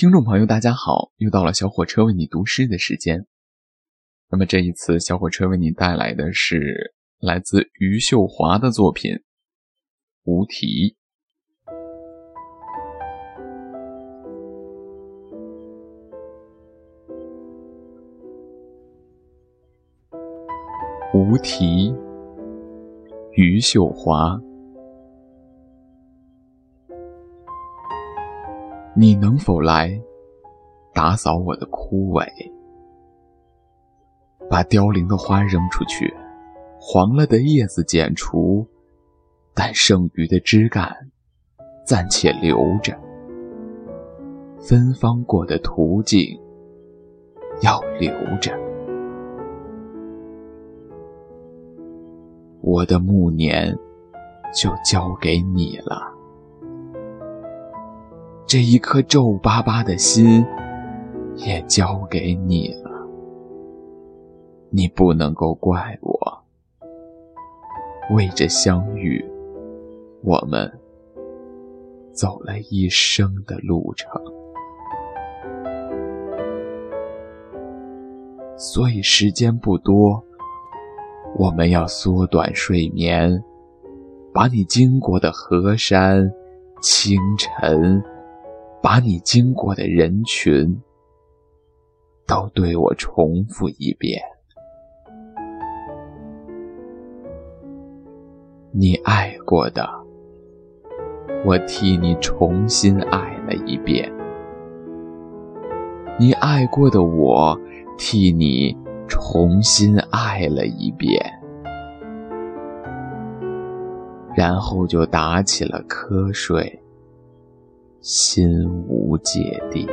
听众朋友，大家好！又到了小火车为你读诗的时间。那么这一次，小火车为你带来的是来自余秀华的作品《无题》。无题，余秀华。你能否来打扫我的枯萎？把凋零的花扔出去，黄了的叶子剪除，但剩余的枝干暂且留着。芬芳过的途径要留着。我的暮年就交给你了。这一颗皱巴巴的心，也交给你了。你不能够怪我，为着相遇，我们走了一生的路程。所以时间不多，我们要缩短睡眠，把你经过的河山、清晨。把你经过的人群都对我重复一遍。你爱过的，我替你重新爱了一遍；你爱过的，我替你重新爱了一遍。然后就打起了瞌睡。心无芥蒂。